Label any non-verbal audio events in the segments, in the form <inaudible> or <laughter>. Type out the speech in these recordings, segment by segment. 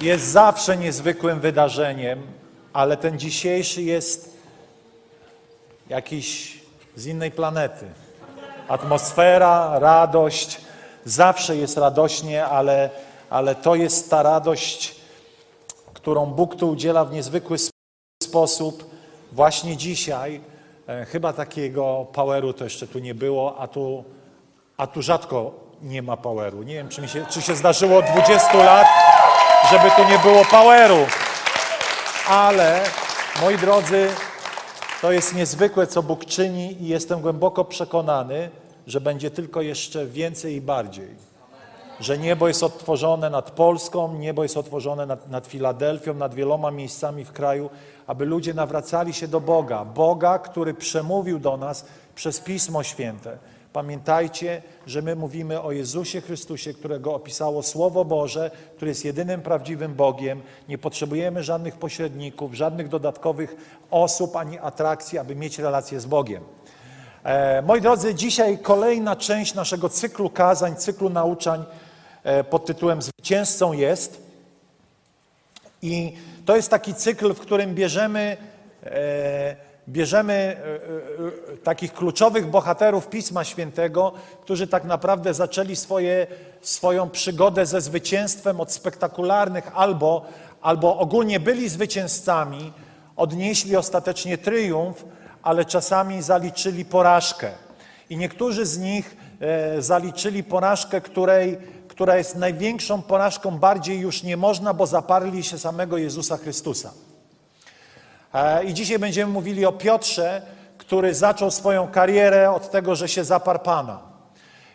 jest zawsze niezwykłym wydarzeniem, ale ten dzisiejszy jest jakiś z innej planety. Atmosfera, radość, zawsze jest radośnie, ale, ale to jest ta radość, którą Bóg tu udziela w niezwykły sposób. Właśnie dzisiaj, e, chyba takiego poweru to jeszcze tu nie było, a tu, a tu rzadko nie ma poweru. Nie wiem, czy, mi się, czy się zdarzyło od 20 lat, żeby tu nie było poweru. Ale, moi drodzy, to jest niezwykłe, co Bóg czyni i jestem głęboko przekonany, że będzie tylko jeszcze więcej i bardziej. Że niebo jest otworzone nad Polską, niebo jest otworzone nad, nad Filadelfią, nad wieloma miejscami w kraju, aby ludzie nawracali się do Boga. Boga, który przemówił do nas przez Pismo Święte. Pamiętajcie, że my mówimy o Jezusie Chrystusie, którego opisało Słowo Boże, który jest jedynym prawdziwym Bogiem. Nie potrzebujemy żadnych pośredników, żadnych dodatkowych osób ani atrakcji, aby mieć relację z Bogiem. E, moi drodzy, dzisiaj kolejna część naszego cyklu kazań, cyklu nauczań e, pod tytułem Zwycięzcą jest. I to jest taki cykl, w którym bierzemy e, bierzemy e, e, takich kluczowych bohaterów Pisma Świętego, którzy tak naprawdę zaczęli swoje, swoją przygodę ze zwycięstwem od spektakularnych albo, albo ogólnie byli zwycięzcami, odnieśli ostatecznie tryumf, ale czasami zaliczyli porażkę. I niektórzy z nich e, zaliczyli porażkę, której, która jest największą porażką, bardziej już nie można, bo zaparli się samego Jezusa Chrystusa. E, I dzisiaj będziemy mówili o Piotrze, który zaczął swoją karierę od tego, że się zaparł Pana.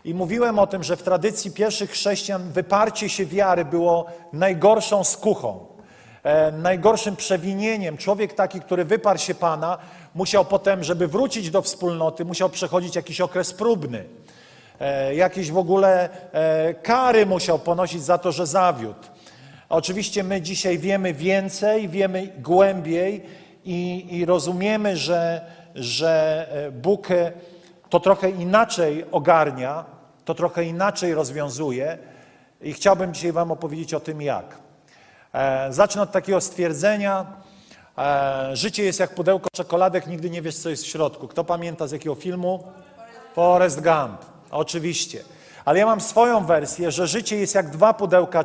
I mówiłem o tym, że w tradycji pierwszych chrześcijan wyparcie się wiary było najgorszą skuchą, e, najgorszym przewinieniem. Człowiek taki, który wyparł się Pana, musiał potem, żeby wrócić do wspólnoty, musiał przechodzić jakiś okres próbny. E, jakieś w ogóle kary musiał ponosić za to, że zawiódł. Oczywiście my dzisiaj wiemy więcej, wiemy głębiej i, i rozumiemy, że, że e, Bóg e, to trochę inaczej ogarnia, to trochę inaczej rozwiązuje i chciałbym dzisiaj Wam opowiedzieć o tym, jak. E, zacznę od takiego stwierdzenia. Życie jest jak pudełko czekoladek, nigdy nie wiesz, co jest w środku. Kto pamięta z jakiego filmu? Forrest Gump. Oczywiście. Ale ja mam swoją wersję, że życie jest jak dwa pudełka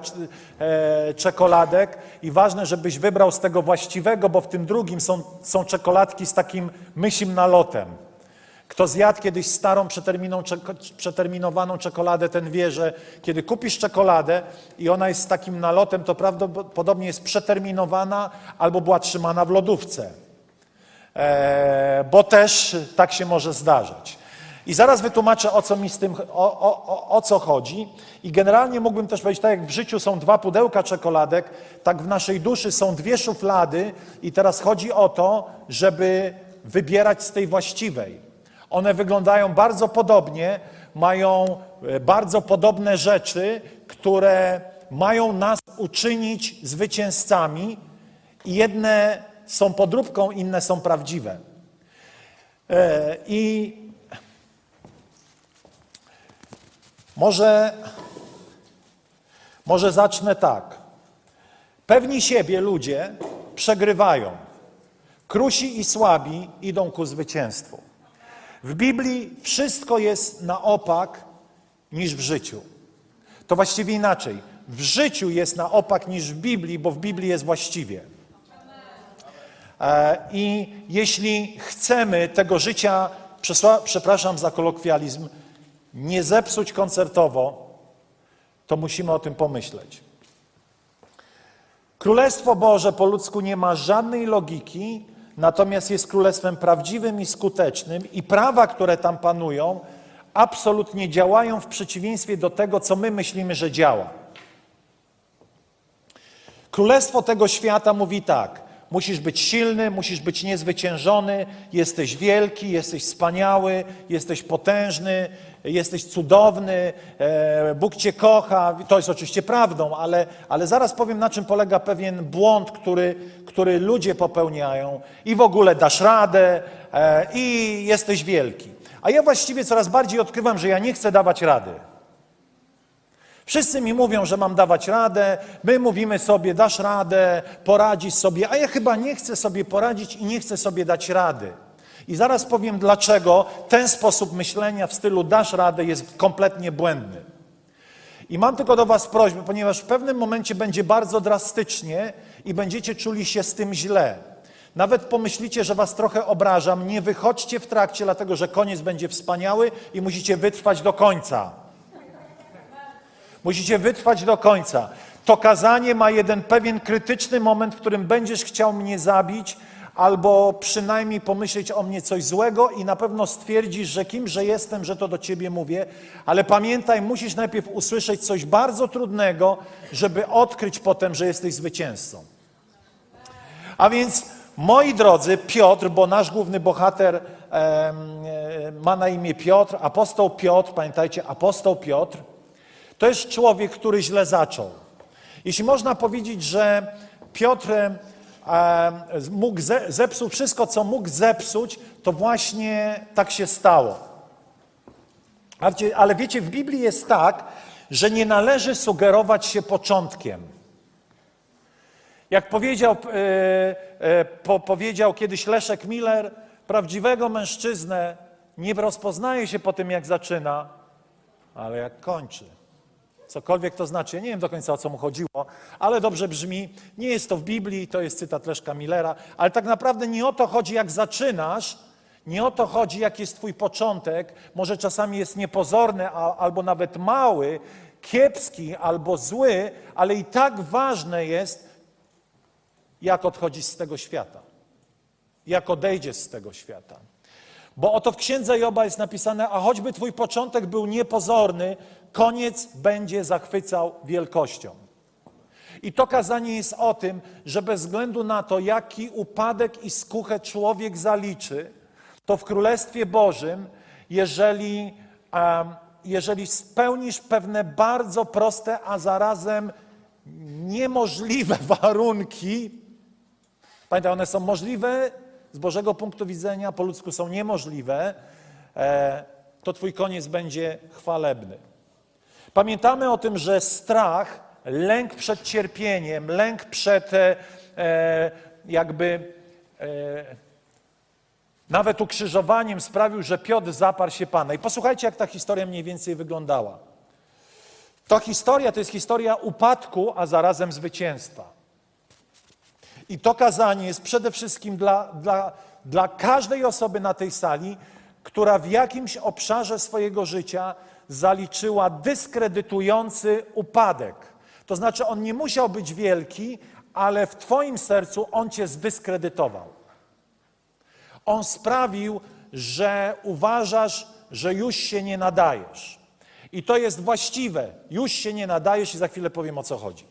e, czekoladek i ważne, żebyś wybrał z tego właściwego, bo w tym drugim są, są czekoladki z takim mysim nalotem. Kto zjadł kiedyś starą, przeterminowaną czekoladę, ten wie, że kiedy kupisz czekoladę i ona jest z takim nalotem, to prawdopodobnie jest przeterminowana albo była trzymana w lodówce. E, bo też tak się może zdarzać. I zaraz wytłumaczę, o co mi z tym, o, o, o, co chodzi. I generalnie mógłbym też powiedzieć, tak jak w życiu są dwa pudełka czekoladek, tak w naszej duszy są dwie szuflady i teraz chodzi o to, żeby wybierać z tej właściwej. One wyglądają bardzo podobnie, mają e, bardzo podobne rzeczy, które mają nas uczynić zwycięzcami i jedne są podróbką, inne są prawdziwe. E, I Może, może zacznę tak. Pewni siebie ludzie przegrywają. Krusi i słabi idą ku zwycięstwu. W Biblii wszystko jest na opak niż w życiu. To właściwie inaczej. W życiu jest na opak niż w Biblii, bo w Biblii jest właściwie. E, I jeśli chcemy tego życia, przepraszam za kolokwializm, nie zepsuć koncertowo, to musimy o tym pomyśleć. Królestwo Boże po ludzku nie ma żadnej logiki, natomiast jest królestwem prawdziwym i skutecznym, i prawa, które tam panują, absolutnie działają w przeciwieństwie do tego, co my myślimy, że działa. Królestwo tego świata mówi tak: musisz być silny, musisz być niezwyciężony, jesteś wielki, jesteś wspaniały, jesteś potężny, jesteś cudowny, e, Bóg cię kocha. To jest oczywiście prawdą, ale, ale zaraz powiem, na czym polega pewien błąd, który, który ludzie popełniają. I w ogóle dasz radę, e, i jesteś wielki. A ja właściwie coraz bardziej odkrywam, że ja nie chcę dawać rady. Wszyscy mi mówią, że mam dawać radę, my mówimy sobie, dasz radę, poradzisz sobie, a ja chyba nie chcę sobie poradzić i nie chcę sobie dać rady. I zaraz powiem, dlaczego ten sposób myślenia w stylu dasz radę jest kompletnie błędny. I mam tylko do Was prośbę, ponieważ w pewnym momencie będzie bardzo drastycznie i będziecie czuli się z tym źle. Nawet pomyślicie, że Was trochę obrażam, nie wychodźcie w trakcie, dlatego że koniec będzie wspaniały i musicie wytrwać do końca. Musicie wytrwać do końca. To kazanie ma jeden pewien krytyczny moment, w którym będziesz chciał mnie zabić, albo przynajmniej pomyśleć o mnie coś złego i na pewno stwierdzisz, że kimże jestem, że to do ciebie mówię, ale pamiętaj, musisz najpierw usłyszeć coś bardzo trudnego, żeby odkryć potem, że jesteś zwycięzcą. A więc, moi drodzy, Piotr, bo nasz główny bohater e, ma na imię Piotr, apostoł Piotr, pamiętajcie, apostoł Piotr, to jest człowiek, który źle zaczął. Jeśli można powiedzieć, że Piotr mógł zepsuł wszystko, co mógł zepsuć, to właśnie tak się stało. Ale wiecie, w Biblii jest tak, że nie należy sugerować się początkiem. Jak powiedział, e, e, po, powiedział kiedyś Leszek Miller, prawdziwego mężczyznę nie rozpoznaje się po tym, jak zaczyna, ale jak kończy. Cokolwiek to znaczy, nie wiem do końca o co mu chodziło, ale dobrze brzmi. Nie jest to w Biblii, to jest cytat Leszka Millera, ale tak naprawdę nie o to chodzi, jak zaczynasz, nie o to chodzi, jaki jest Twój początek. Może czasami jest niepozorny albo nawet mały, kiepski albo zły, ale i tak ważne jest, jak odchodzisz z tego świata, jak odejdziesz z tego świata. Bo oto w księdze Joba jest napisane, a choćby twój początek był niepozorny, koniec będzie zachwycał wielkością. I to kazanie jest o tym, że bez względu na to, jaki upadek i skuchę człowiek zaliczy, to w Królestwie Bożym, jeżeli, jeżeli spełnisz pewne bardzo proste, a zarazem niemożliwe <laughs> warunki, pamiętaj, one są możliwe z Bożego punktu widzenia, po ludzku są niemożliwe, e, to Twój koniec będzie chwalebny. Pamiętamy o tym, że strach, lęk przed cierpieniem, lęk przed e, e, jakby e, nawet ukrzyżowaniem sprawił, że Piotr zaparł się Pana. I posłuchajcie, jak ta historia mniej więcej wyglądała. Ta historia to jest historia upadku, a zarazem zwycięstwa. I to kazanie jest przede wszystkim dla, dla, dla każdej osoby na tej sali, która w jakimś obszarze swojego życia zaliczyła dyskredytujący upadek. To znaczy, on nie musiał być wielki, ale w Twoim sercu on Cię zdyskredytował. On sprawił, że uważasz, że już się nie nadajesz. I to jest właściwe. Już się nie nadajesz i za chwilę powiem o co chodzi.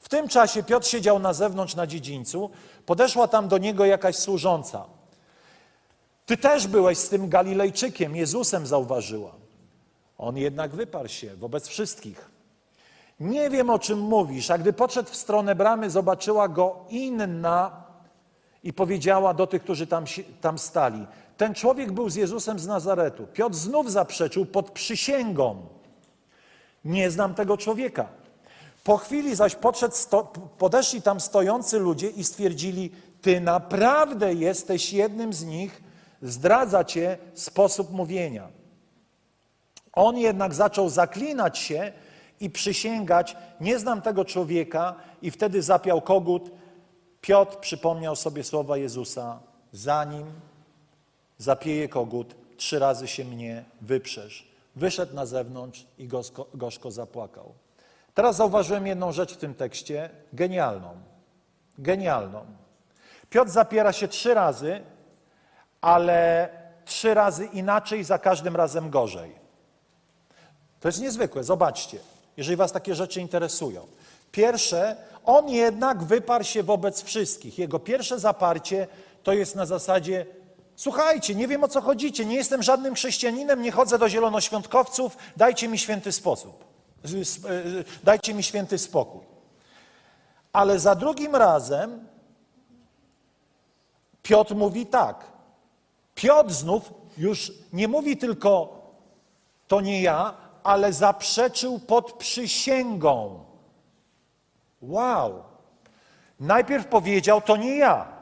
W tym czasie Piotr siedział na zewnątrz na dziedzińcu, podeszła tam do niego jakaś służąca. Ty też byłeś z tym Galilejczykiem, Jezusem zauważyła. On jednak wyparł się wobec wszystkich. Nie wiem, o czym mówisz, a gdy podszedł w stronę bramy, zobaczyła go inna i powiedziała do tych, którzy tam, tam stali. Ten człowiek był z Jezusem z Nazaretu. Piotr znów zaprzeczył pod przysięgą. Nie znam tego człowieka. Po chwili zaś podszedł, sto, podeszli tam stojący ludzie i stwierdzili, ty naprawdę jesteś jednym z nich, zdradza cię sposób mówienia. On jednak zaczął zaklinać się i przysięgać, nie znam tego człowieka i wtedy zapiał kogut. Piotr przypomniał sobie słowa Jezusa, zanim zapieje kogut, trzy razy się mnie wyprzesz. Wyszedł na zewnątrz i gorzko, gorzko zapłakał. Teraz zauważyłem jedną rzecz w tym tekście, genialną. Genialną. Piotr zapiera się trzy razy, ale trzy razy inaczej, za każdym razem gorzej. To jest niezwykłe, zobaczcie, jeżeli Was takie rzeczy interesują. Pierwsze, on jednak wyparł się wobec wszystkich. Jego pierwsze zaparcie to jest na zasadzie Słuchajcie, nie wiem o co chodzicie, nie jestem żadnym chrześcijaninem, nie chodzę do zielonoświątkowców, dajcie mi święty sposób, dajcie mi święty spokój. Ale za drugim razem Piotr mówi tak. Piotr znów już nie mówi tylko to nie ja, ale zaprzeczył pod przysięgą. Wow. Najpierw powiedział to nie ja.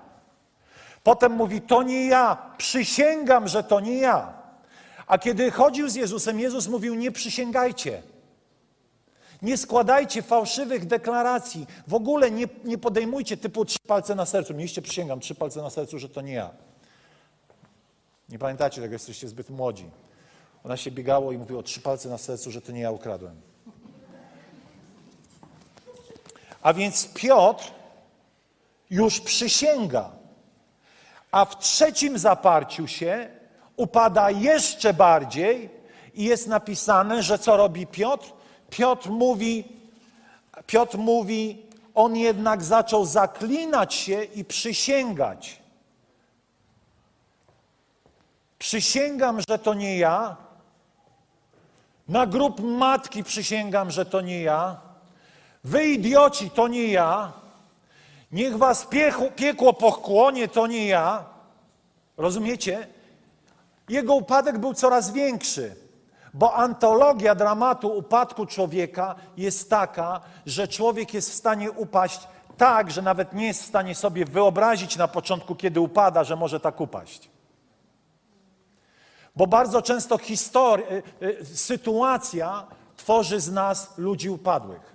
Potem mówi to nie ja, przysięgam, że to nie ja. A kiedy chodził z Jezusem, Jezus mówił nie przysięgajcie. Nie składajcie fałszywych deklaracji. W ogóle nie, nie podejmujcie typu trzy palce na sercu. Mieliście, przysięgam, trzy palce na sercu, że to nie ja. Nie pamiętacie tego, jesteście zbyt młodzi. Ona się biegało i mówiło trzy palce na sercu, że to nie ja ukradłem. A więc Piotr już przysięga. A w trzecim zaparciu się upada jeszcze bardziej i jest napisane, że co robi Piotr? Piotr mówi, Piotr mówi, on jednak zaczął zaklinać się i przysięgać. Przysięgam, że to nie ja. Na grób matki przysięgam, że to nie ja. Wy idioci, to nie ja. Niech was piekło, piekło pochłonie, to nie ja. Rozumiecie? Jego upadek był coraz większy. Bo antologia dramatu upadku człowieka jest taka, że człowiek jest w stanie upaść tak, że nawet nie jest w stanie sobie wyobrazić na początku, kiedy upada, że może tak upaść. Bo bardzo często historia, y, y, sytuacja tworzy z nas ludzi upadłych.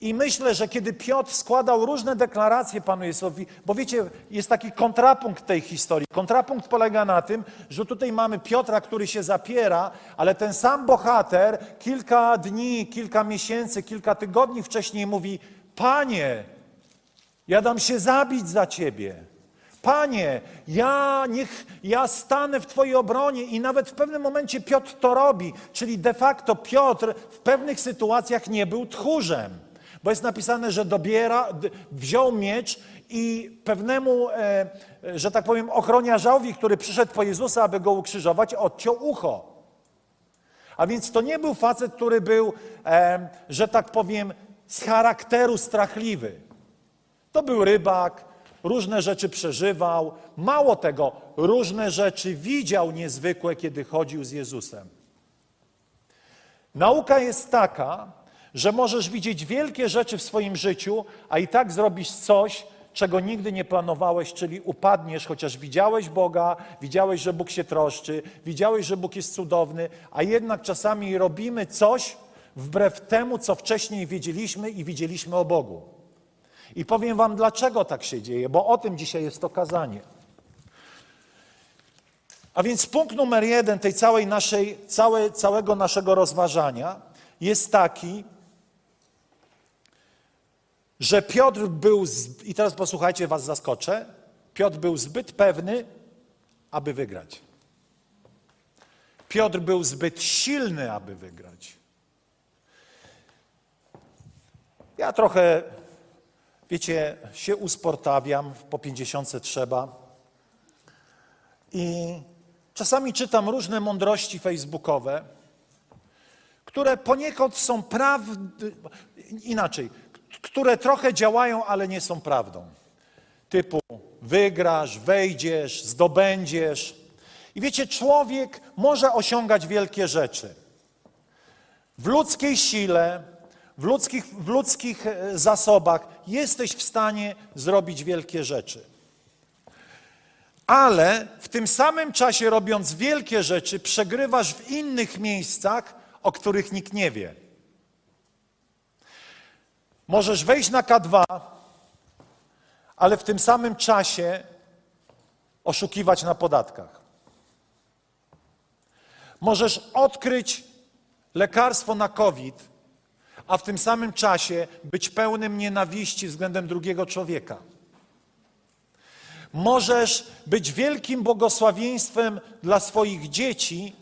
I myślę, że kiedy Piotr składał różne deklaracje Panu Jezusowi, bo wiecie, jest taki kontrapunkt tej historii. Kontrapunkt polega na tym, że tutaj mamy Piotra, który się zapiera, ale ten sam bohater kilka dni, kilka miesięcy, kilka tygodni wcześniej mówi: Panie, ja dam się zabić za Ciebie. Panie, ja niech ja stanę w Twojej obronie i nawet w pewnym momencie Piotr to robi, czyli de facto Piotr w pewnych sytuacjach nie był tchórzem. Bo jest napisane, że dobiera, wziął miecz i pewnemu, e, e, że tak powiem, ochroniarzowi, który przyszedł po Jezusa, aby go ukrzyżować, odciął ucho. A więc to nie był facet, który był, e, że tak powiem, z charakteru strachliwy. To był rybak, różne rzeczy przeżywał. Mało tego, różne rzeczy widział niezwykłe, kiedy chodził z Jezusem. Nauka jest taka, że możesz widzieć wielkie rzeczy w swoim życiu, a i tak zrobisz coś, czego nigdy nie planowałeś, czyli upadniesz, chociaż widziałeś Boga, widziałeś, że Bóg się troszczy, widziałeś, że Bóg jest cudowny, a jednak czasami robimy coś wbrew temu, co wcześniej wiedzieliśmy i widzieliśmy o Bogu. I powiem Wam, dlaczego tak się dzieje, bo o tym dzisiaj jest to kazanie. A więc punkt numer jeden tej całej naszej, całe, całego naszego rozważania jest taki, że Piotr był, i teraz posłuchajcie, was zaskoczę, Piotr był zbyt pewny, aby wygrać. Piotr był zbyt silny, aby wygrać. Ja trochę, wiecie, się usportawiam, po pięćdziesiątce trzeba. I czasami czytam różne mądrości facebookowe, które poniekąd są prawdy, inaczej, które trochę działają, ale nie są prawdą. Typu wygrasz, wejdziesz, zdobędziesz. I wiecie, człowiek może osiągać wielkie rzeczy. W ludzkiej sile, w ludzkich, w ludzkich e, zasobach jesteś w stanie zrobić wielkie rzeczy. Ale w tym samym czasie, robiąc wielkie rzeczy, przegrywasz w innych miejscach, o których nikt nie wie. Możesz wejść na K2, ale w tym samym czasie oszukiwać na podatkach. Możesz odkryć lekarstwo na COVID, a w tym samym czasie być pełnym nienawiści względem drugiego człowieka. Możesz być wielkim błogosławieństwem dla swoich dzieci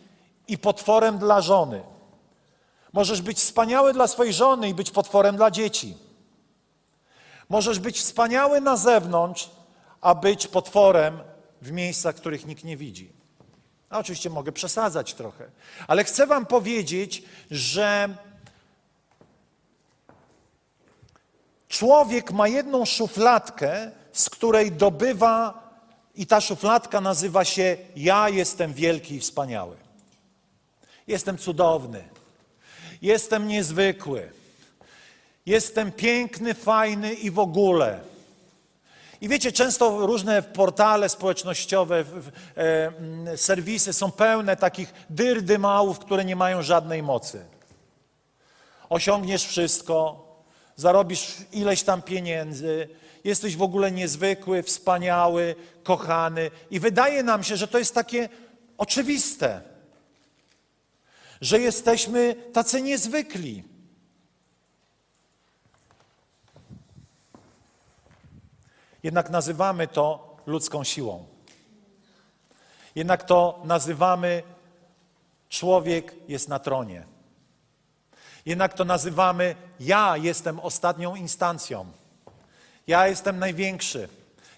i potworem dla żony. Możesz być wspaniały dla swojej żony i być potworem dla dzieci. Możesz być wspaniały na zewnątrz, a być potworem w miejscach, których nikt nie widzi. A oczywiście mogę przesadzać trochę, ale chcę Wam powiedzieć, że człowiek ma jedną szufladkę, z której dobywa, i ta szufladka nazywa się: Ja jestem wielki i wspaniały. Jestem cudowny. Jestem niezwykły. Jestem piękny, fajny i w ogóle. I wiecie, często różne portale społecznościowe, e, serwisy są pełne takich dyrdymałów, które nie mają żadnej mocy. Osiągniesz wszystko, zarobisz ileś tam pieniędzy, jesteś w ogóle niezwykły, wspaniały, kochany. I wydaje nam się, że to jest takie oczywiste, że jesteśmy tacy niezwykli. Jednak nazywamy to ludzką siłą. Jednak to nazywamy człowiek jest na tronie. Jednak to nazywamy ja jestem ostatnią instancją. Ja jestem największy.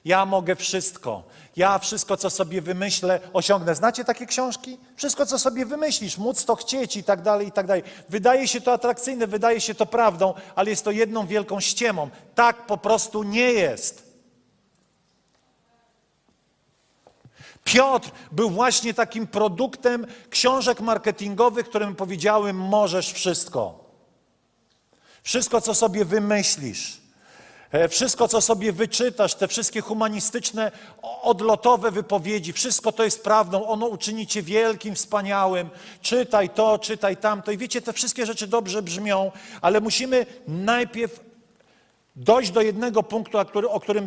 Ja mogę wszystko. Ja wszystko, co sobie wymyślę, osiągnę. Znacie takie książki? Wszystko, co sobie wymyślisz, móc to chcieć i tak dalej, i tak dalej. Wydaje się to atrakcyjne, wydaje się to prawdą, ale jest to jedną wielką ściemą. Tak po prostu nie jest. Piotr był właśnie takim produktem książek marketingowych, którym powiedziały: Możesz wszystko. Wszystko, co sobie wymyślisz, e, wszystko, co sobie wyczytasz, te wszystkie humanistyczne, odlotowe wypowiedzi, wszystko to jest prawdą, ono uczyni cię wielkim, wspaniałym. Czytaj to, czytaj tamto. I wiecie, te wszystkie rzeczy dobrze brzmią, ale musimy najpierw dojść do jednego punktu, o którym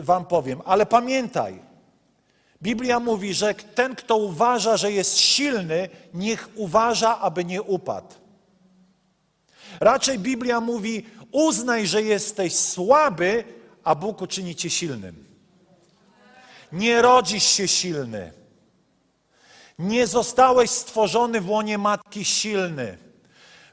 Wam powiem. Ale pamiętaj, Biblia mówi, że ten, kto uważa, że jest silny, niech uważa, aby nie upadł. Raczej Biblia mówi: uznaj, że jesteś słaby, a Bóg uczyni cię silnym. Nie rodzisz się silny. Nie zostałeś stworzony w łonie matki silny.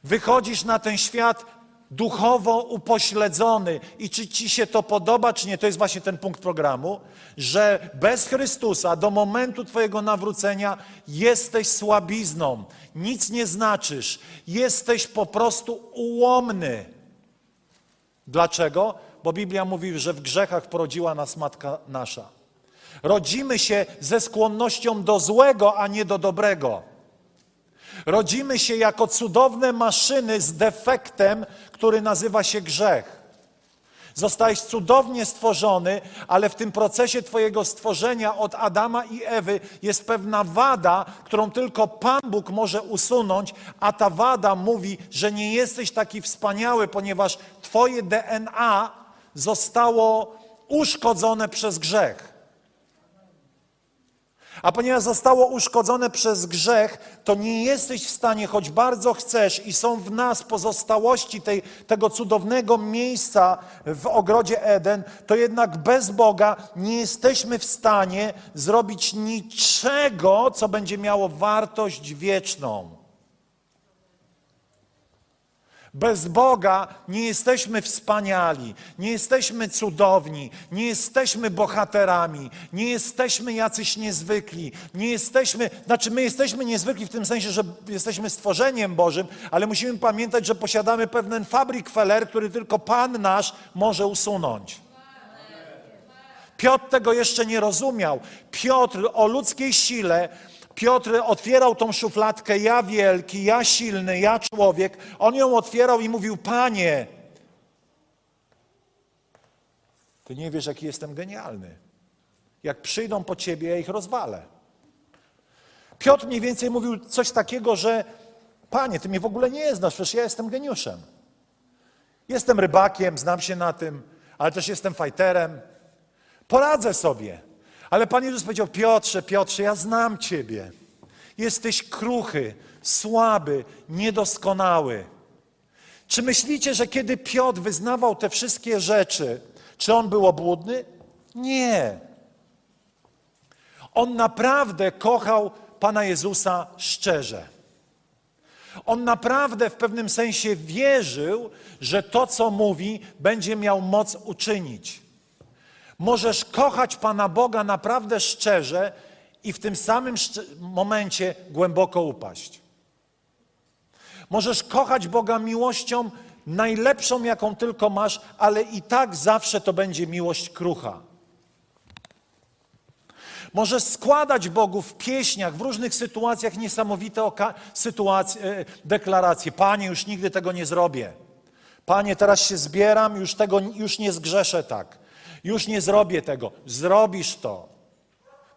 Wychodzisz na ten świat duchowo upośledzony. I czy ci się to podoba, czy nie, to jest właśnie ten punkt programu, że bez Chrystusa do momentu Twojego nawrócenia jesteś słabizną, nic nie znaczysz, jesteś po prostu ułomny. Dlaczego? Bo Biblia mówi, że w grzechach porodziła nas Matka Nasza. Rodzimy się ze skłonnością do złego, a nie do dobrego. Rodzimy się jako cudowne maszyny z defektem, który nazywa się grzech. Zostałeś cudownie stworzony, ale w tym procesie Twojego stworzenia od Adama i Ewy jest pewna wada, którą tylko Pan Bóg może usunąć, a ta wada mówi, że nie jesteś taki wspaniały, ponieważ Twoje DNA zostało uszkodzone przez grzech. A ponieważ zostało uszkodzone przez grzech, to nie jesteś w stanie, choć bardzo chcesz, i są w nas pozostałości tej, tego cudownego miejsca w ogrodzie Eden, to jednak bez Boga nie jesteśmy w stanie zrobić niczego, co będzie miało wartość wieczną. Bez Boga nie jesteśmy wspaniali, nie jesteśmy cudowni, nie jesteśmy bohaterami, nie jesteśmy jacyś niezwykli, nie jesteśmy, znaczy my jesteśmy niezwykli w tym sensie, że jesteśmy stworzeniem Bożym, ale musimy pamiętać, że posiadamy pewien fabrik feller, który tylko Pan nasz może usunąć. Piotr tego jeszcze nie rozumiał. Piotr o ludzkiej sile Piotr otwierał tą szufladkę, ja wielki, ja silny, ja człowiek. On ją otwierał i mówił: Panie, ty nie wiesz, jaki jestem genialny. Jak przyjdą po ciebie, ja ich rozwalę. Piotr mniej więcej mówił coś takiego, że Panie, ty mnie w ogóle nie znasz, przecież ja jestem geniuszem. Jestem rybakiem, znam się na tym, ale też jestem fajterem. Poradzę sobie. Ale Pan Jezus powiedział: Piotrze, Piotrze, ja znam Ciebie. Jesteś kruchy, słaby, niedoskonały. Czy myślicie, że kiedy Piotr wyznawał te wszystkie rzeczy, czy on był obłudny? Nie. On naprawdę kochał Pana Jezusa szczerze. On naprawdę w pewnym sensie wierzył, że to, co mówi, będzie miał moc uczynić. Możesz kochać Pana Boga naprawdę szczerze i w tym samym momencie głęboko upaść. Możesz kochać Boga miłością najlepszą, jaką tylko masz, ale i tak zawsze to będzie miłość krucha. Możesz składać Bogu w pieśniach, w różnych sytuacjach niesamowite sytuacje, deklaracje. Panie, już nigdy tego nie zrobię. Panie, teraz się zbieram, już tego już nie zgrzeszę tak. Już nie zrobię tego. Zrobisz to.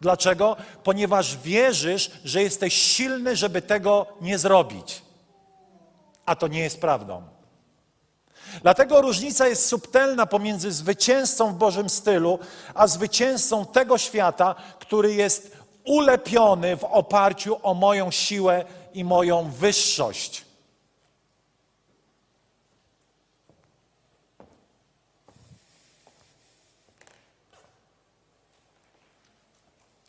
Dlaczego? Ponieważ wierzysz, że jesteś silny, żeby tego nie zrobić. A to nie jest prawdą. Dlatego różnica jest subtelna pomiędzy zwycięzcą w Bożym stylu, a zwycięzcą tego świata, który jest ulepiony w oparciu o moją siłę i moją wyższość.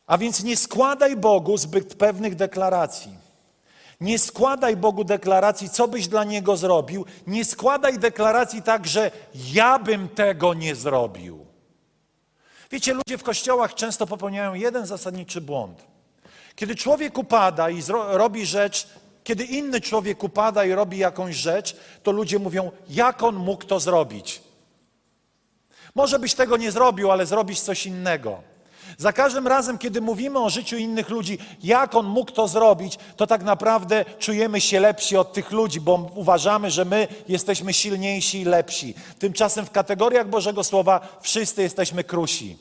A więc nie składaj Bogu zbyt pewnych deklaracji. Nie składaj Bogu deklaracji, co byś dla Niego zrobił. Nie składaj deklaracji tak, że ja bym tego nie zrobił. Wiecie, ludzie w kościołach często popełniają jeden zasadniczy błąd. Kiedy człowiek upada i robi rzecz, kiedy inny człowiek upada i robi jakąś rzecz, to ludzie mówią, jak on mógł to zrobić. Może byś tego nie zrobił, ale zrobisz coś innego. Za każdym razem, kiedy mówimy o życiu innych ludzi, jak on mógł to zrobić, to tak naprawdę czujemy się lepsi od tych ludzi, bo uważamy, że my jesteśmy silniejsi i lepsi. Tymczasem w kategoriach Bożego Słowa wszyscy jesteśmy krusi.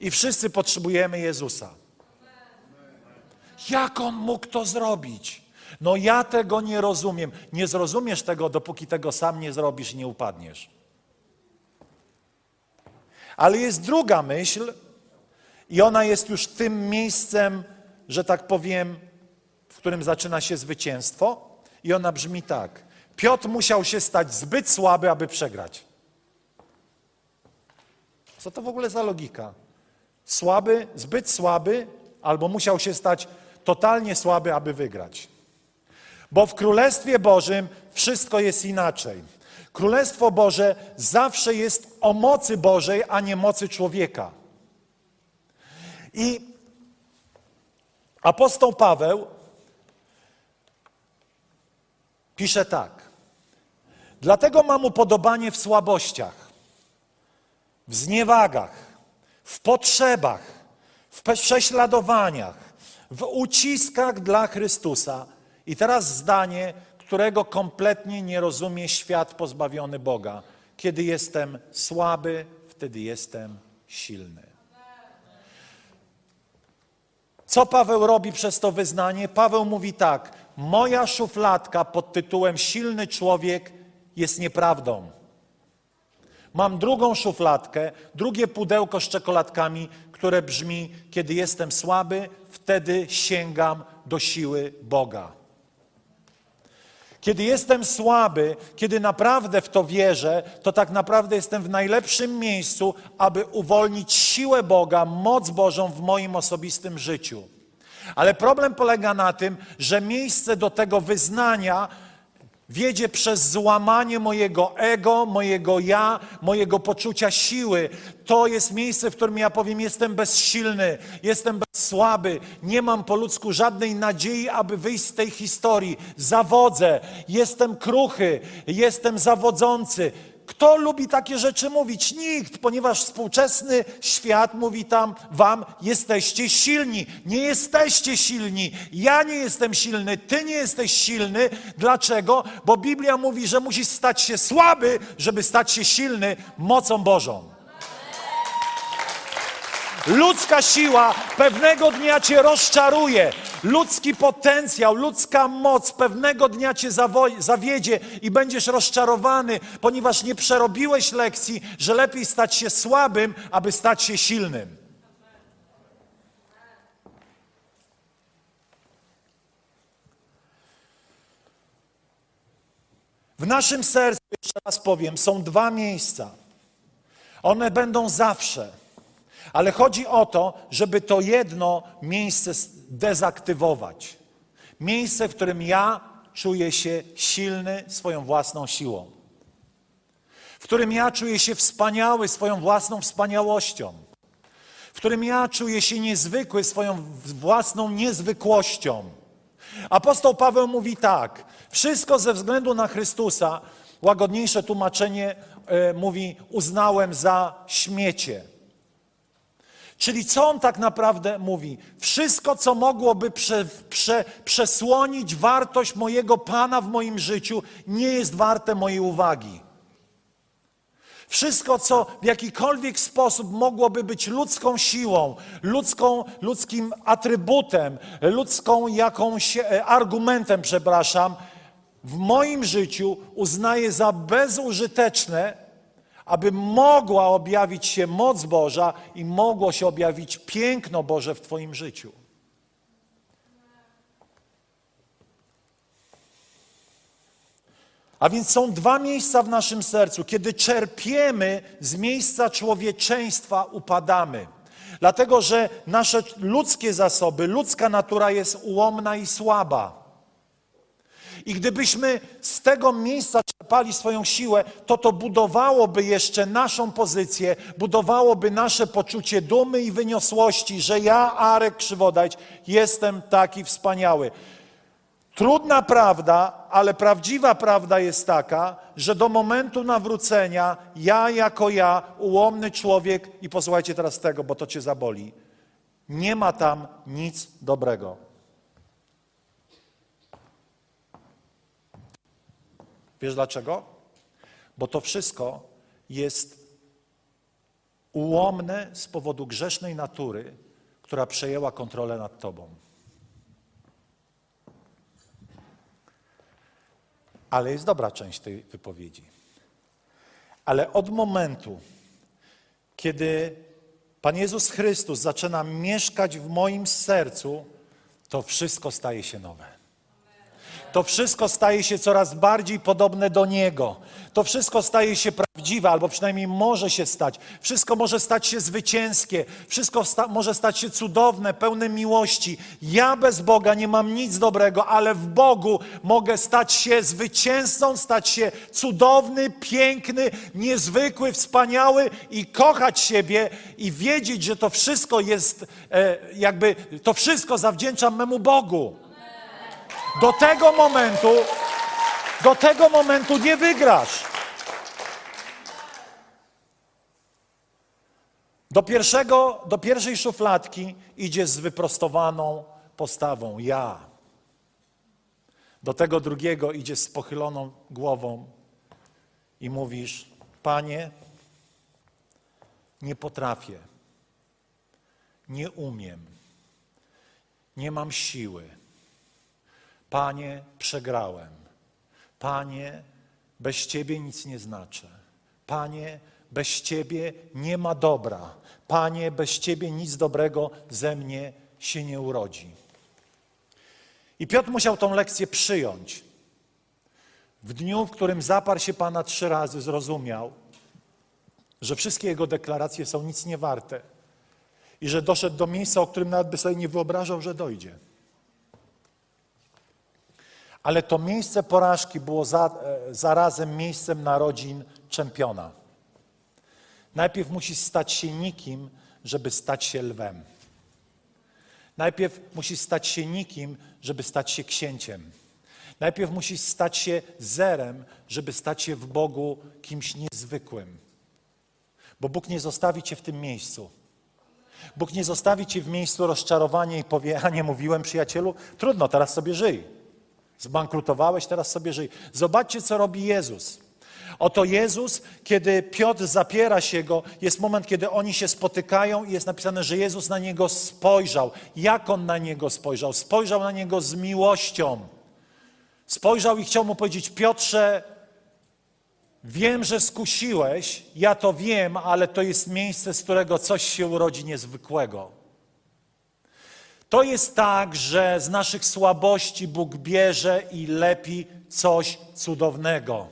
I wszyscy potrzebujemy Jezusa. Jak on mógł to zrobić? No ja tego nie rozumiem. Nie zrozumiesz tego, dopóki tego sam nie zrobisz i nie upadniesz. Ale jest druga myśl, i ona jest już tym miejscem, że tak powiem, w którym zaczyna się zwycięstwo. I ona brzmi tak: Piotr musiał się stać zbyt słaby, aby przegrać. Co to w ogóle za logika? Słaby, zbyt słaby, albo musiał się stać totalnie słaby, aby wygrać. Bo w Królestwie Bożym wszystko jest inaczej. Królestwo Boże zawsze jest o mocy Bożej, a nie mocy człowieka. I apostoł Paweł pisze tak. Dlatego mam upodobanie w słabościach, w zniewagach, w potrzebach, w prześladowaniach, w uciskach dla Chrystusa. I teraz zdanie, którego kompletnie nie rozumie świat pozbawiony Boga. Kiedy jestem słaby, wtedy jestem silny. Co Paweł robi przez to wyznanie? Paweł mówi tak: Moja szufladka pod tytułem Silny człowiek jest nieprawdą. Mam drugą szufladkę, drugie pudełko z czekoladkami, które brzmi: Kiedy jestem słaby, wtedy sięgam do siły Boga. Kiedy jestem słaby, kiedy naprawdę w to wierzę, to tak naprawdę jestem w najlepszym miejscu, aby uwolnić siłę Boga, moc Bożą w moim osobistym życiu. Ale problem polega na tym, że miejsce do tego wyznania wiedzie przez złamanie mojego ego, mojego ja, mojego poczucia siły. To jest miejsce, w którym ja powiem: Jestem bezsilny, jestem słaby, nie mam po ludzku żadnej nadziei, aby wyjść z tej historii. Zawodzę, jestem kruchy, jestem zawodzący. Kto lubi takie rzeczy mówić? Nikt, ponieważ współczesny świat mówi tam wam, jesteście silni. Nie jesteście silni. Ja nie jestem silny, ty nie jesteś silny. Dlaczego? Bo Biblia mówi, że musisz stać się słaby, żeby stać się silny mocą Bożą. Ludzka siła pewnego dnia cię rozczaruje. Ludzki potencjał, ludzka moc pewnego dnia cię zawiedzie i będziesz rozczarowany, ponieważ nie przerobiłeś lekcji, że lepiej stać się słabym, aby stać się silnym. W naszym sercu, jeszcze raz powiem, są dwa miejsca. One będą zawsze. Ale chodzi o to, żeby to jedno miejsce dezaktywować. Miejsce, w którym ja czuję się silny swoją własną siłą. W którym ja czuję się wspaniały swoją własną wspaniałością. W którym ja czuję się niezwykły swoją własną niezwykłością. Apostoł Paweł mówi tak: wszystko ze względu na Chrystusa, łagodniejsze tłumaczenie e, mówi, uznałem za śmiecie. Czyli co on tak naprawdę mówi? Wszystko, co mogłoby prze, prze, przesłonić wartość mojego Pana w moim życiu, nie jest warte mojej uwagi. Wszystko, co w jakikolwiek sposób mogłoby być ludzką siłą, ludzką, ludzkim atrybutem, ludzką jakąś e, argumentem, przepraszam, w moim życiu uznaję za bezużyteczne, aby mogła objawić się moc Boża i mogło się objawić piękno Boże w Twoim życiu. A więc są dwa miejsca w naszym sercu. Kiedy czerpiemy z miejsca człowieczeństwa, upadamy. Dlatego, że nasze ludzkie zasoby, ludzka natura jest ułomna i słaba. I gdybyśmy z tego miejsca czerpali swoją siłę, to to budowałoby jeszcze naszą pozycję, budowałoby nasze poczucie dumy i wyniosłości, że ja, Arek Krzywodajć, jestem taki wspaniały. Trudna prawda, ale prawdziwa prawda jest taka, że do momentu nawrócenia ja jako ja, ułomny człowiek, i posłuchajcie teraz tego, bo to cię zaboli, nie ma tam nic dobrego. Wiesz dlaczego? Bo to wszystko jest ułomne z powodu grzesznej natury, która przejęła kontrolę nad tobą. Ale jest dobra część tej wypowiedzi. Ale od momentu, kiedy Pan Jezus Chrystus zaczyna mieszkać w moim sercu, to wszystko staje się nowe to wszystko staje się coraz bardziej podobne do Niego. To wszystko staje się prawdziwe, albo przynajmniej może się stać. Wszystko może stać się zwycięskie, wszystko sta może stać się cudowne, pełne miłości. Ja bez Boga nie mam nic dobrego, ale w Bogu mogę stać się zwycięzcą, stać się cudowny, piękny, niezwykły, wspaniały i kochać siebie i wiedzieć, że to wszystko jest, e, jakby, to wszystko zawdzięczam memu Bogu. Do tego momentu, do tego momentu nie wygrasz. Do, pierwszego, do pierwszej szufladki idzie z wyprostowaną postawą ja. Do tego drugiego idzie z pochyloną głową i mówisz: Panie, nie potrafię, nie umiem, nie mam siły Panie, przegrałem. Panie, bez Ciebie nic nie znaczę. Panie, bez Ciebie nie ma dobra. Panie, bez Ciebie nic dobrego ze mnie się nie urodzi. I Piotr musiał tą lekcję przyjąć. W dniu, w którym zaparł się Pana trzy razy, zrozumiał, że wszystkie jego deklaracje są nic nie warte i że doszedł do miejsca, o którym nawet by sobie nie wyobrażał, że dojdzie. Ale to miejsce porażki było za, e, zarazem miejscem narodzin czempiona. Najpierw musi stać się nikim, żeby stać się lwem. Najpierw musi stać się nikim, żeby stać się księciem. Najpierw musi stać się zerem, żeby stać się w Bogu kimś niezwykłym. Bo Bóg nie zostawi cię w tym miejscu. Bóg nie zostawi cię w miejscu rozczarowania i powie, a nie mówiłem przyjacielu, trudno, teraz sobie żyj. Zbankrutowałeś, teraz sobie żyj. Zobaczcie, co robi Jezus. Oto Jezus, kiedy Piotr zapiera się go, jest moment, kiedy oni się spotykają i jest napisane, że Jezus na niego spojrzał. Jak on na niego spojrzał? Spojrzał na niego z miłością. Spojrzał i chciał mu powiedzieć: Piotrze, wiem, że skusiłeś, ja to wiem, ale to jest miejsce, z którego coś się urodzi niezwykłego. To jest tak, że z naszych słabości Bóg bierze i lepi coś cudownego.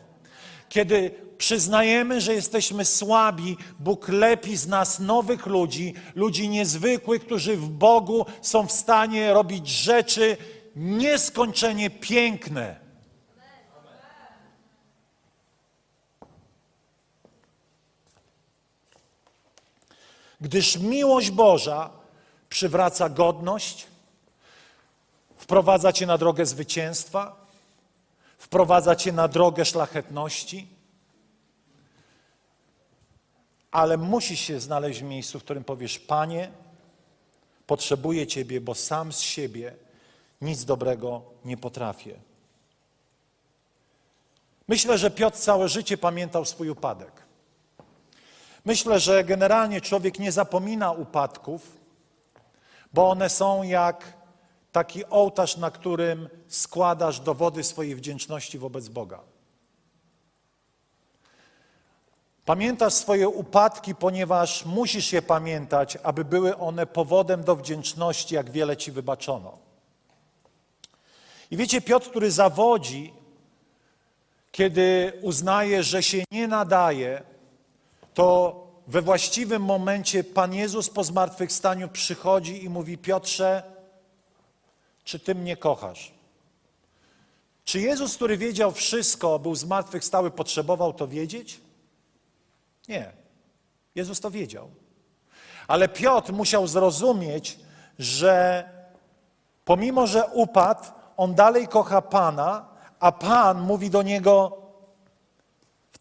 Kiedy przyznajemy, że jesteśmy słabi, Bóg lepi z nas nowych ludzi, ludzi niezwykłych, którzy w Bogu są w stanie robić rzeczy nieskończenie piękne. Gdyż miłość Boża przywraca godność, wprowadza cię na drogę zwycięstwa, wprowadza cię na drogę szlachetności, ale musisz się znaleźć w miejscu, w którym powiesz: Panie, potrzebuję Ciebie, bo sam z siebie nic dobrego nie potrafię. Myślę, że Piotr całe życie pamiętał swój upadek. Myślę, że generalnie człowiek nie zapomina upadków, bo one są jak taki ołtarz, na którym składasz dowody swojej wdzięczności wobec Boga. Pamiętasz swoje upadki, ponieważ musisz je pamiętać, aby były one powodem do wdzięczności, jak wiele ci wybaczono. I wiecie, Piotr, który zawodzi, kiedy uznaje, że się nie nadaje, to we właściwym momencie Pan Jezus po zmartwychwstaniu przychodzi i mówi: Piotrze, czy ty mnie kochasz? Czy Jezus, który wiedział wszystko, był zmartwychwstały, potrzebował to wiedzieć? Nie. Jezus to wiedział. Ale Piotr musiał zrozumieć, że pomimo, że upadł, on dalej kocha Pana, a Pan mówi do niego,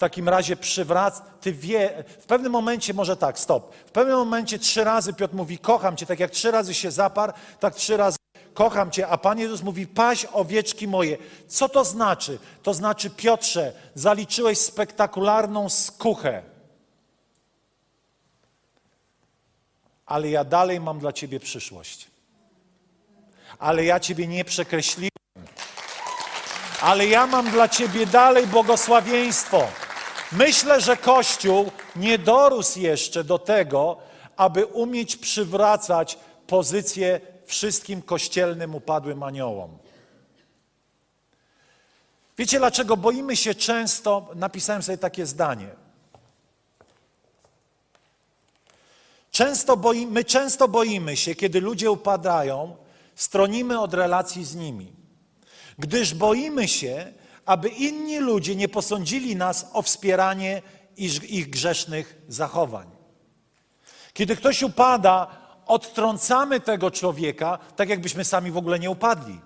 takim razie przywrac, ty wie, w pewnym momencie może tak, stop. W pewnym momencie trzy razy Piotr mówi, kocham cię, tak jak trzy razy się zaparł, tak trzy razy kocham cię, a Pan Jezus mówi, paś owieczki moje. Co to znaczy? To znaczy, Piotrze, zaliczyłeś spektakularną skuchę. Ale ja dalej mam dla ciebie przyszłość. Ale ja ciebie nie przekreśliłem. Ale ja mam dla ciebie dalej błogosławieństwo. Myślę, że Kościół nie dorósł jeszcze do tego, aby umieć przywracać pozycję wszystkim kościelnym upadłym aniołom. Wiecie dlaczego boimy się często, napisałem sobie takie zdanie. Często boi, my często boimy się, kiedy ludzie upadają, stronimy od relacji z nimi, gdyż boimy się, aby inni ludzie nie posądzili nas o wspieranie ich, grzesznych zachowań. Kiedy ktoś upada, odtrącamy tego człowieka, tak jakbyśmy sami w ogóle nie upadli.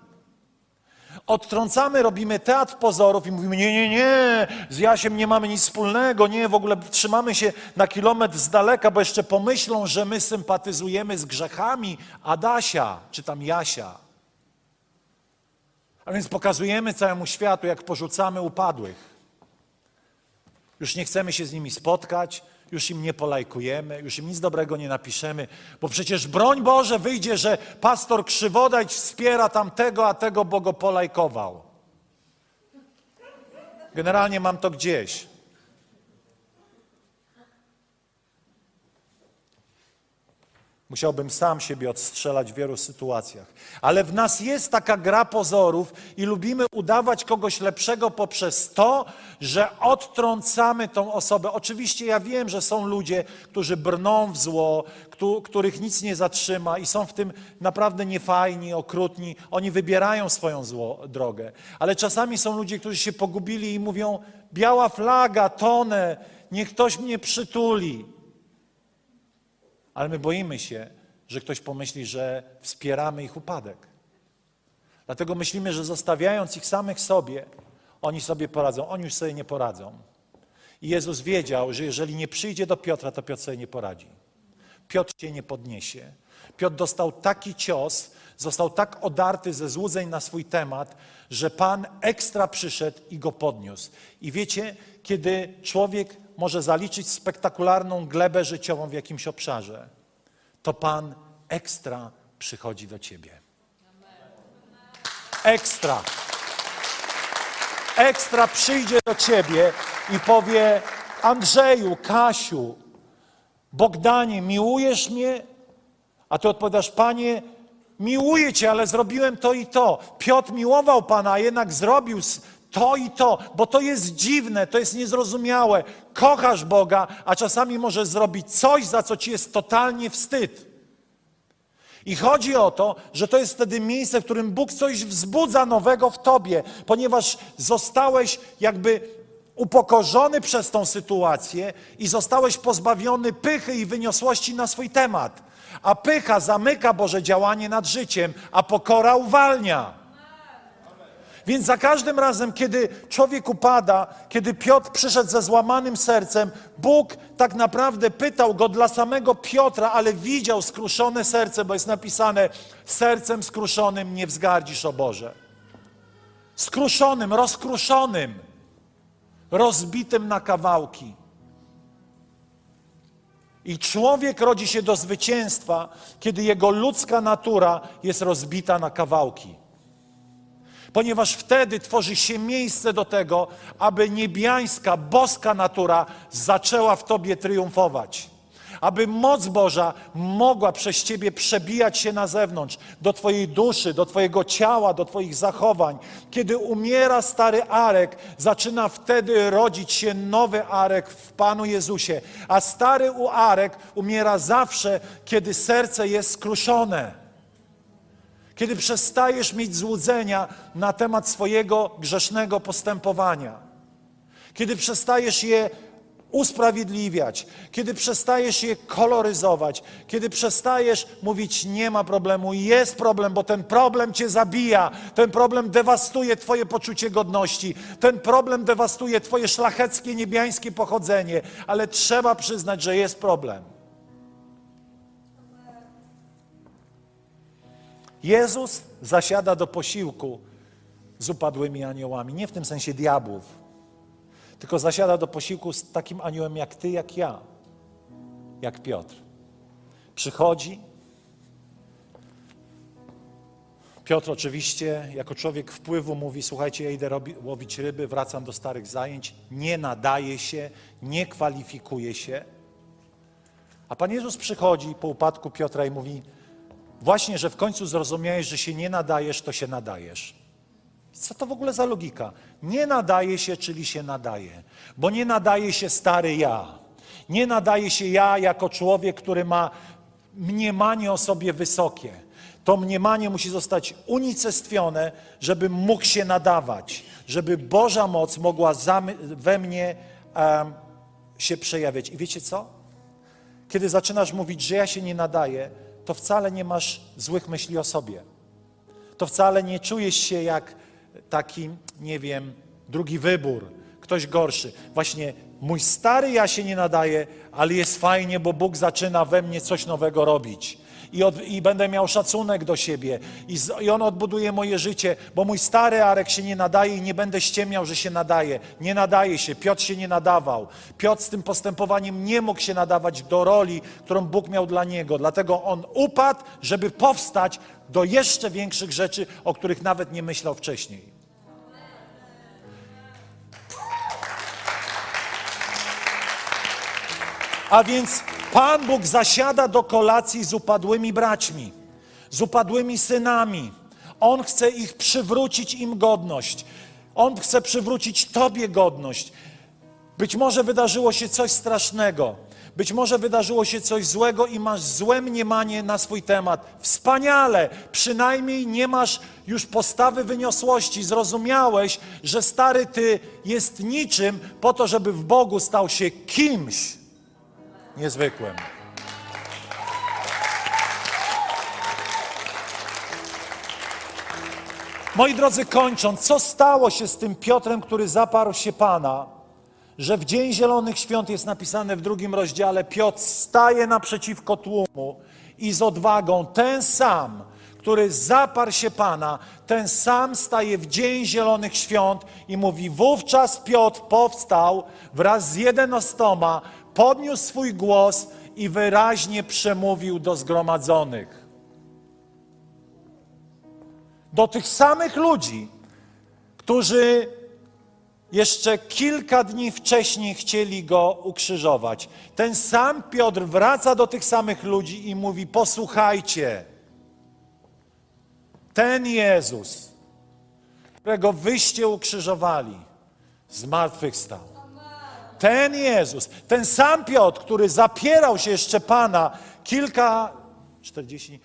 Odtrącamy, robimy teatr pozorów i mówimy: Nie, nie, nie, z Jasiem nie mamy nic wspólnego, nie, w ogóle trzymamy się na kilometr z daleka, bo jeszcze pomyślą, że my sympatyzujemy z grzechami Adasia czy tam Jasia. A więc pokazujemy całemu światu, jak porzucamy upadłych. Już nie chcemy się z nimi spotkać, już im nie polajkujemy, już im nic dobrego nie napiszemy, bo przecież broń Boże wyjdzie, że pastor Krzywodajć wspiera tamtego, a tego, bo polajkował. Generalnie mam to gdzieś. Musiałbym sam siebie odstrzelać w wielu sytuacjach. Ale w nas jest taka gra pozorów i lubimy udawać kogoś lepszego poprzez to, że odtrącamy tą osobę. Oczywiście ja wiem, że są ludzie, którzy brną w zło, których nic nie zatrzyma i są w tym naprawdę niefajni, okrutni. Oni wybierają swoją zło, drogę. Ale czasami są ludzie, którzy się pogubili i mówią: Biała flaga, tonę, niech ktoś mnie przytuli ale my boimy się, że ktoś pomyśli, że wspieramy ich upadek. Dlatego myślimy, że zostawiając ich samych sobie, oni sobie poradzą. Oni już sobie nie poradzą. I Jezus wiedział, że jeżeli nie przyjdzie do Piotra, to Piotr sobie nie poradzi. Piotr się nie podniesie. Piotr dostał taki cios, został tak odarty ze złudzeń na swój temat, że Pan ekstra przyszedł i go podniósł. I wiecie, kiedy człowiek może zaliczyć spektakularną glebę życiową w jakimś obszarze, to Pan ekstra przychodzi do ciebie. Ekstra. Ekstra przyjdzie do ciebie i powie: Andrzeju, Kasiu, Bogdanie, miłujesz mnie? A ty odpowiadasz: Panie, miłuję cię, ale zrobiłem to i to. Piotr miłował Pana, a jednak zrobił to i to, bo to jest dziwne, to jest niezrozumiałe. Kochasz Boga, a czasami możesz zrobić coś, za co ci jest totalnie wstyd. I chodzi o to, że to jest wtedy miejsce, w którym Bóg coś wzbudza nowego w tobie, ponieważ zostałeś jakby upokorzony przez tą sytuację i zostałeś pozbawiony pychy i wyniosłości na swój temat. A pycha zamyka Boże działanie nad życiem, a pokora uwalnia. Więc za każdym razem, kiedy człowiek upada, kiedy Piotr przyszedł ze złamanym sercem, Bóg tak naprawdę pytał go dla samego Piotra, ale widział skruszone serce, bo jest napisane: sercem skruszonym nie wzgardzisz, o Boże. Skruszonym, rozkruszonym, rozbitym na kawałki. I człowiek rodzi się do zwycięstwa, kiedy jego ludzka natura jest rozbita na kawałki ponieważ wtedy tworzy się miejsce do tego, aby niebiańska, boska natura zaczęła w tobie triumfować. Aby moc Boża mogła przez ciebie przebijać się na zewnątrz, do twojej duszy, do twojego ciała, do twoich zachowań. Kiedy umiera stary Arek, zaczyna wtedy rodzić się nowy Arek w Panu Jezusie. A stary Arek umiera zawsze, kiedy serce jest skruszone kiedy przestajesz mieć złudzenia na temat swojego grzesznego postępowania, kiedy przestajesz je usprawiedliwiać, kiedy przestajesz je koloryzować, kiedy przestajesz mówić nie ma problemu, jest problem, bo ten problem cię zabija, ten problem dewastuje twoje poczucie godności, ten problem dewastuje twoje szlacheckie, niebiańskie pochodzenie, ale trzeba przyznać, że jest problem. Jezus zasiada do posiłku z upadłymi aniołami. Nie w tym sensie diabłów, tylko zasiada do posiłku z takim aniołem jak ty, jak ja, jak Piotr. Przychodzi. Piotr oczywiście, jako człowiek wpływu, mówi: Słuchajcie, ja idę robi, łowić ryby, wracam do starych zajęć, nie nadaje się, nie kwalifikuje się. A Pan Jezus przychodzi po upadku Piotra i mówi: Właśnie, że w końcu zrozumiałeś, że się nie nadajesz, to się nadajesz. Co to w ogóle za logika? Nie nadaje się, czyli się nadaje. Bo nie nadaje się stary ja. Nie nadaje się ja jako człowiek, który ma mniemanie o sobie wysokie. To mniemanie musi zostać unicestwione, żeby mógł się nadawać, żeby Boża moc mogła we mnie um, się przejawiać. I wiecie co? Kiedy zaczynasz mówić, że ja się nie nadaję, to wcale nie masz złych myśli o sobie. To wcale nie czujesz się jak taki, nie wiem, drugi wybór, ktoś gorszy. Właśnie mój stary ja się nie nadaje, ale jest fajnie, bo Bóg zaczyna we mnie coś nowego robić i, od, i będę miał szacunek do siebie I, z, i on odbuduje moje życie, bo mój stary Arek się nie nadaje i nie będę ściemniał, że się nadaje. Nie nadaje się. Piotr się nie nadawał. Piotr z tym postępowaniem nie mógł się nadawać do roli, którą Bóg miał dla niego. Dlatego on upadł, żeby powstać do jeszcze większych rzeczy, o których nawet nie myślał wcześniej. A więc Pan Bóg zasiada do kolacji z upadłymi braćmi, z upadłymi synami. On chce ich przywrócić im godność. On chce przywrócić Tobie godność. Być może wydarzyło się coś strasznego. Być może wydarzyło się coś złego i masz złe mniemanie na swój temat. Wspaniale! Przynajmniej nie masz już postawy wyniosłości. Zrozumiałeś, że stary ty jest niczym po to, żeby w Bogu stał się kimś niezwykłym. Moi drodzy, kończąc, co stało się z tym Piotrem, który zaparł się Pana, że w Dzień Zielonych Świąt jest napisane w drugim rozdziale, Piotr staje naprzeciwko tłumu i z odwagą ten sam, który zaparł się Pana, ten sam staje w Dzień Zielonych Świąt i mówi, wówczas Piotr powstał wraz z jedenastoma, podniósł swój głos i wyraźnie przemówił do zgromadzonych. Do tych samych ludzi, którzy jeszcze kilka dni wcześniej chcieli go ukrzyżować. Ten sam Piotr wraca do tych samych ludzi i mówi: Posłuchajcie, ten Jezus, którego wyście ukrzyżowali, zmartwychwstał. Ten Jezus, ten sam Piotr, który zapierał się jeszcze Pana kilka, czterdzieści,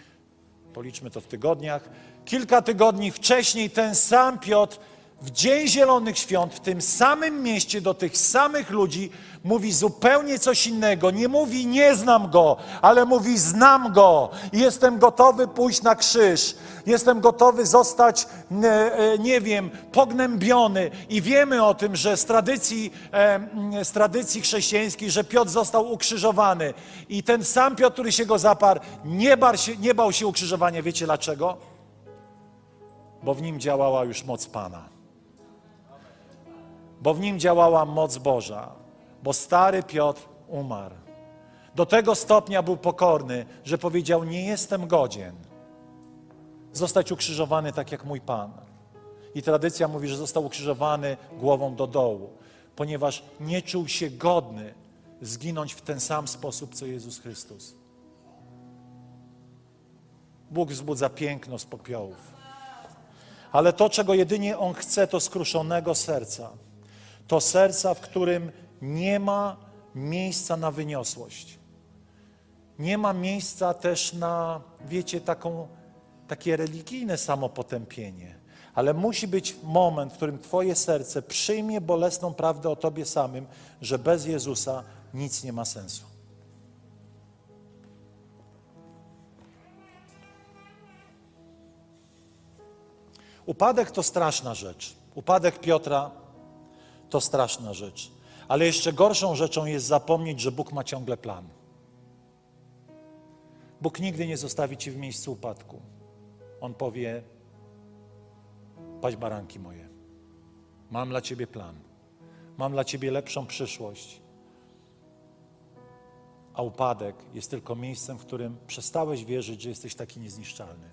policzmy to w tygodniach, kilka tygodni wcześniej ten sam Piotr w Dzień Zielonych Świąt w tym samym mieście do tych samych ludzi mówi zupełnie coś innego. Nie mówi nie znam go, ale mówi znam go i jestem gotowy pójść na krzyż. Jestem gotowy zostać, e, e, nie wiem, pognębiony. I wiemy o tym, że z tradycji, e, z tradycji chrześcijańskiej, że Piotr został ukrzyżowany. I ten sam Piotr, który się go zaparł, nie, się, nie bał się ukrzyżowania. Wiecie dlaczego? Bo w nim działała już moc Pana bo w nim działała moc Boża, bo stary Piotr umarł. Do tego stopnia był pokorny, że powiedział: Nie jestem godzien zostać ukrzyżowany tak jak mój Pan. I tradycja mówi, że został ukrzyżowany głową do dołu, ponieważ nie czuł się godny zginąć w ten sam sposób, co Jezus Chrystus. Bóg wzbudza piękno z popiołów. Ale to, czego jedynie On chce, to skruszonego serca to serca, w którym nie ma miejsca na wyniosłość. Nie ma miejsca też na, wiecie, taką, takie religijne samopotępienie. Ale musi być moment, w którym Twoje serce przyjmie bolesną prawdę o Tobie samym, że bez Jezusa nic nie ma sensu. Upadek to straszna rzecz. Upadek Piotra to straszna rzecz. Ale jeszcze gorszą rzeczą jest zapomnieć, że Bóg ma ciągle plan. Bóg nigdy nie zostawi ci w miejscu upadku. On powie: Paź baranki moje, mam dla ciebie plan, mam dla ciebie lepszą przyszłość. A upadek jest tylko miejscem, w którym przestałeś wierzyć, że jesteś taki niezniszczalny.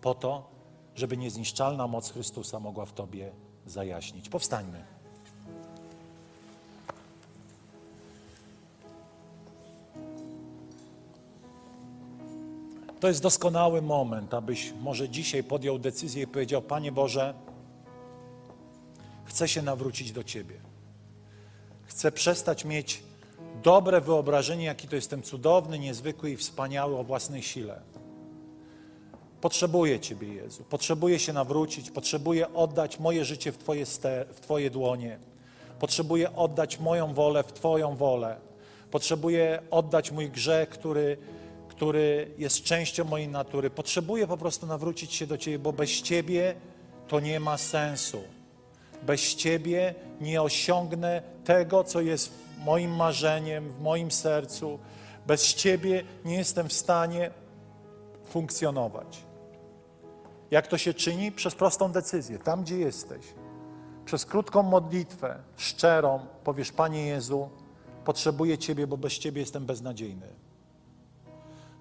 Po to, żeby niezniszczalna moc Chrystusa mogła w tobie zajaśnić. Powstańmy. To jest doskonały moment, abyś może dzisiaj podjął decyzję i powiedział: Panie Boże, chcę się nawrócić do Ciebie. Chcę przestać mieć dobre wyobrażenie, jaki to jestem cudowny, niezwykły i wspaniały o własnej sile. Potrzebuję Ciebie, Jezu. Potrzebuję się nawrócić, potrzebuję oddać moje życie w Twoje, w Twoje dłonie. Potrzebuję oddać moją wolę w Twoją wolę. Potrzebuję oddać mój grzech, który który jest częścią mojej natury. Potrzebuję po prostu nawrócić się do Ciebie, bo bez Ciebie to nie ma sensu. Bez Ciebie nie osiągnę tego, co jest moim marzeniem, w moim sercu. Bez Ciebie nie jestem w stanie funkcjonować. Jak to się czyni? Przez prostą decyzję, tam gdzie jesteś. Przez krótką modlitwę, szczerą, powiesz: Panie Jezu, potrzebuję Ciebie, bo bez Ciebie jestem beznadziejny.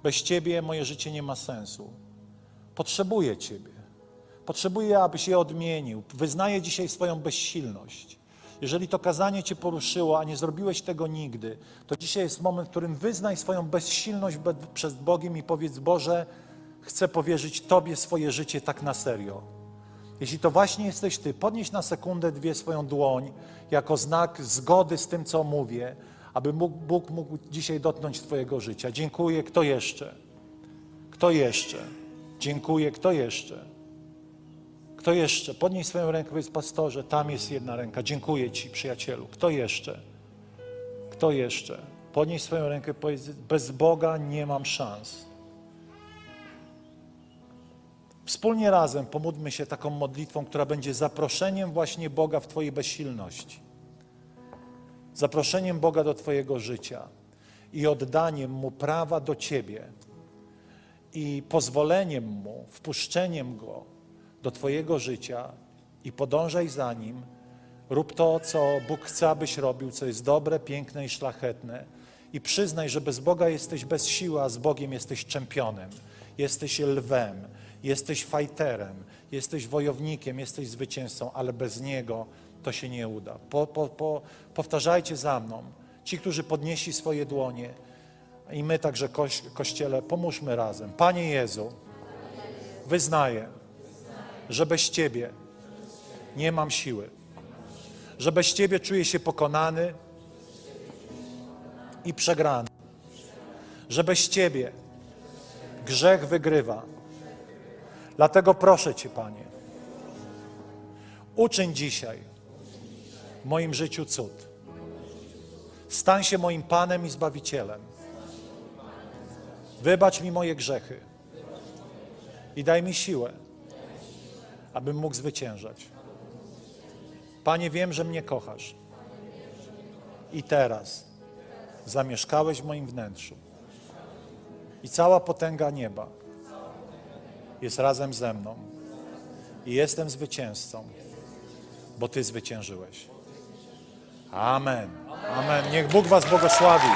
Bez Ciebie moje życie nie ma sensu. Potrzebuję Ciebie. Potrzebuję, abyś je odmienił. Wyznaję dzisiaj swoją bezsilność. Jeżeli to kazanie Cię poruszyło, a nie zrobiłeś tego nigdy, to dzisiaj jest moment, w którym wyznaj swoją bezsilność przed Bogiem i powiedz: Boże, chcę powierzyć Tobie swoje życie tak na serio. Jeśli to właśnie jesteś Ty, podnieś na sekundę, dwie swoją dłoń jako znak zgody z tym, co mówię aby Bóg mógł dzisiaj dotknąć Twojego życia. Dziękuję. Kto jeszcze? Kto jeszcze? Dziękuję. Kto jeszcze? Kto jeszcze? Podnieś swoją rękę, powiedz pastorze, tam jest jedna ręka. Dziękuję Ci, przyjacielu. Kto jeszcze? Kto jeszcze? Podnieś swoją rękę, powiedz, bez Boga nie mam szans. Wspólnie razem pomódlmy się taką modlitwą, która będzie zaproszeniem właśnie Boga w Twojej bezsilności zaproszeniem Boga do Twojego życia i oddaniem Mu prawa do Ciebie i pozwoleniem Mu, wpuszczeniem Go do Twojego życia i podążaj za Nim. Rób to, co Bóg chce, abyś robił, co jest dobre, piękne i szlachetne. I przyznaj, że bez Boga jesteś bez siły, a z Bogiem jesteś czempionem, jesteś lwem, jesteś fajterem, jesteś wojownikiem, jesteś zwycięzcą, ale bez Niego to się nie uda. Po, po, po, powtarzajcie za mną. Ci, którzy podnieśli swoje dłonie i my także, koś, Kościele, pomóżmy razem. Panie Jezu, wyznaję, że bez Ciebie nie mam siły, że bez Ciebie czuję się pokonany i przegrany, że bez Ciebie grzech wygrywa, Dlatego proszę Cię, Panie, uczyń dzisiaj w moim życiu cud. Stań się moim Panem i Zbawicielem. Wybacz mi moje grzechy i daj mi siłę, abym mógł zwyciężać. Panie, wiem, że mnie kochasz. I teraz zamieszkałeś w moim wnętrzu. I cała potęga nieba jest razem ze mną. I jestem zwycięzcą, bo Ty zwyciężyłeś. Amen. Amen. Niech Bóg Was błogosławi.